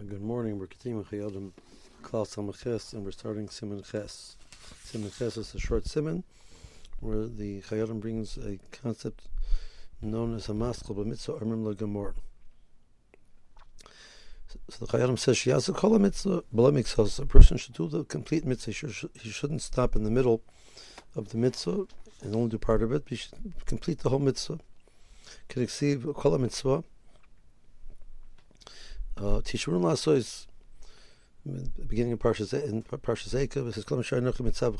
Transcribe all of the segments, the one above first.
Uh, good morning. We're continuing Chayodim Klal Samaches, and we're starting Simon Ches. Simon Ches is a short simon where the Chayodim brings a concept known as a maskal b'mitzvah armim legamor. So the Chayodim says shiyasu kol mitzvah b'la A person should do the complete mitzvah. He, should, he shouldn't stop in the middle of the mitzvah and only do part of it. He should complete the whole mitzvah. Can exceed kol mitzvah Tishurun Lasso is beginning of Parshas in Parshas Eikav. It says Kol Mishar Nochim Mitzav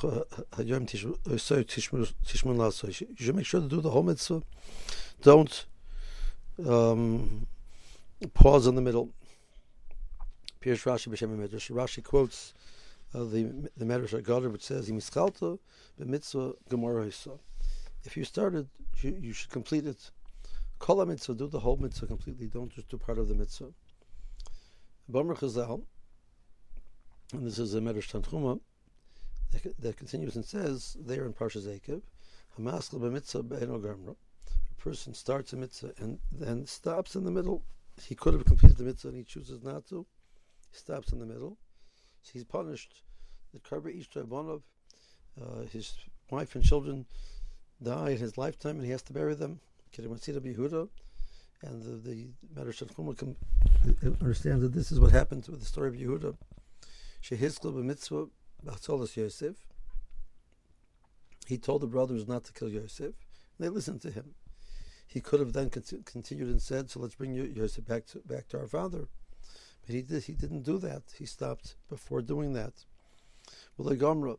Hayom Tishmun Lasso. You should make sure to do the whole mitzvah. Don't um, pause in the middle. Piers Rashi b'Shem Medrash. Rashi quotes uh, the the Medrash Agadah, which says "Imischalta b'mitzvah gemara If you started, you, you should complete it. Kol mitzvah, do the whole mitzvah completely. Don't just do part of the mitzvah. Bomer Chazal, and this is a Medrash Tanchuma, that, that continues and says there in Parsha Zakev, Hamaschil b'mitzvah gamra. A person starts a mitzvah and then stops in the middle. He could have completed the mitzvah and he chooses not to. He stops in the middle. So he's punished. The Karba Bonov, uh, his wife and children die in his lifetime and he has to bury them. Kirimatzira Bihuda and the, the Medrash understands that this is what happened with the story of Yehuda. Shehizkel b'mitzvah b'atzolas Yosef. He told the brothers not to kill Yosef. And they listened to him. He could have then continued and said, "So let's bring Yosef back to back to our father." But he did. He didn't do that. He stopped before doing that. Well, the Gomra,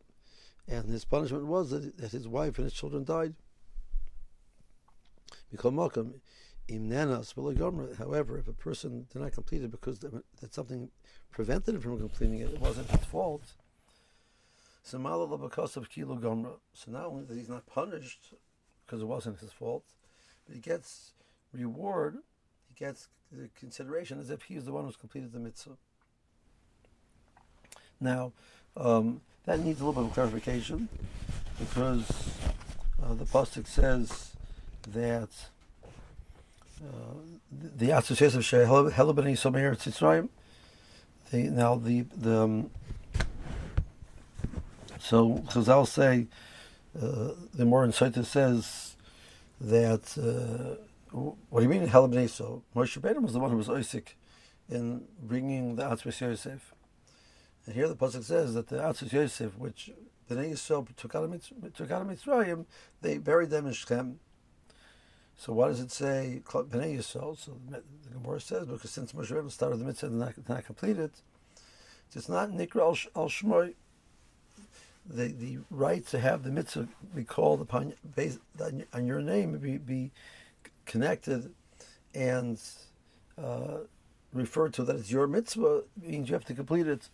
and his punishment was that, that his wife and his children died. However, if a person did not complete it because that something prevented him from completing it, it wasn't his fault. So not only that he's not punished because it wasn't his fault, but he gets reward, he gets the consideration as if he was the one who's completed the mitzvah. Now, um, that needs a little bit of clarification because uh, the pasuk says that the association of Shehel ben Yisomeir Tzitzrayim. The now the the um, so Chazal say uh, the more insight says that uh, what do you mean Hel ben So Moshe Rabbeinu was the one who was Isaac in bringing the Atzmos Yosef. And here the pasuk says that the Atzmos Yosef, which Bnei Yisrael took out of Mitzrayim, they buried them in Shechem so why does it say Bnei Yisrael? So the Gemara says because since Moshe Rabbeinu started the mitzvah and not, not completed, it's not Nikra al. The the right to have the mitzvah be called upon based on your name be be connected and uh, referred to that it's your mitzvah means you have to complete it.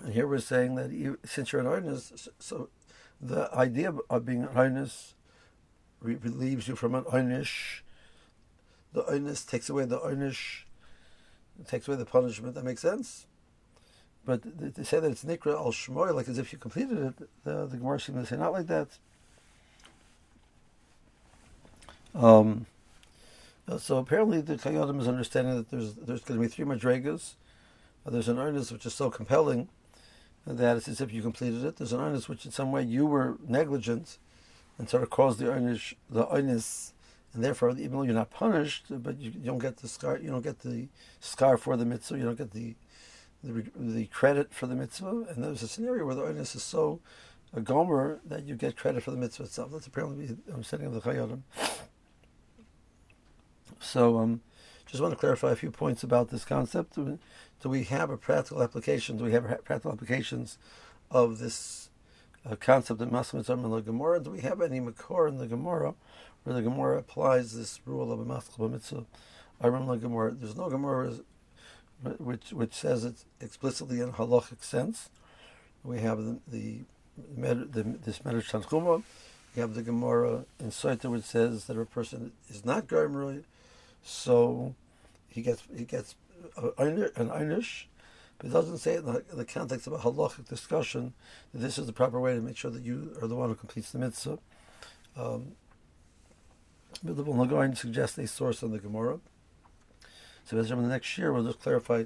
And here we're saying that you, since you're an artist, so the idea of being an artist relieves you from an einish. The einish takes away the einish, takes away the punishment. That makes sense. But to say that it's nikra al shmoy, like as if you completed it, the, the Gemara seems to say not like that. Um, so apparently the Chayei Adam is understanding that there's there's going to be three madregas. Uh, there's an earnest which is so compelling that it's as if you completed it. There's an earnest which in some way you were negligent and sort of cause the einish, the einish, and therefore even though you're not punished, but you, you, don't get the schar, you don't get the schar for the mitzvah, you don't get the the, the credit for the mitzvah. And there's a scenario where the einish is so a gomer that you get credit for the mitzvah itself. That's apparently the understanding of the Chayyim. So, um, just want to clarify a few points about this concept. Do we have a practical application? Do we have practical applications of this a concept that Masmitzam in the Gemara. Do we have any Makor in the Gemara where the Gemara applies this rule of a Maskal Mitzvah? I remember the Gemara. There's no Gemara which which says it explicitly in halachic sense. We have the the, the this Medrash Tanchuma. We have the Gemara in Soita which says that a person is not Gomer, so he gets he gets an einish but it doesn't say in the, in the context of a halachic discussion that this is the proper way to make sure that you are the one who completes the mitzvah. Um, but the Vilna suggests a source in the Gemara So in the next year, we'll just clarify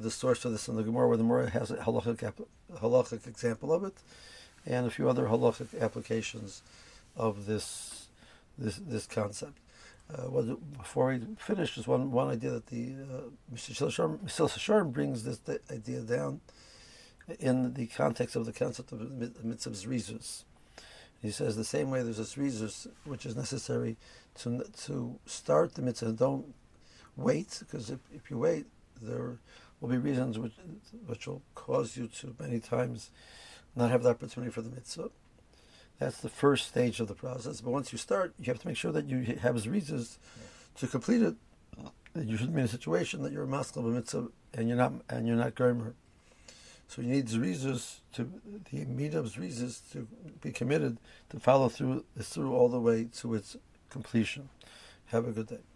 the source for this in the Gemara, where the Gemara has a halachic, halachic example of it, and a few other halachic applications of this this this concept. Uh, well, before we finish, just one one idea that the uh, Mr. Sharm brings this idea down in the context of the concept of the mitzvah's rizus. He says the same way there's this rizus which is necessary to to start the mitzvah. Don't wait because if, if you wait, there will be reasons which which will cause you to many times not have the opportunity for the mitzvah. That's the first stage of the process. But once you start, you have to make sure that you have the reasons to complete it. You shouldn't be in a situation that you're a maskal mitzvah and you're not and you're not gomer. So you need the reasons to the meetup's reasons to be committed to follow through through all the way to its completion. Have a good day.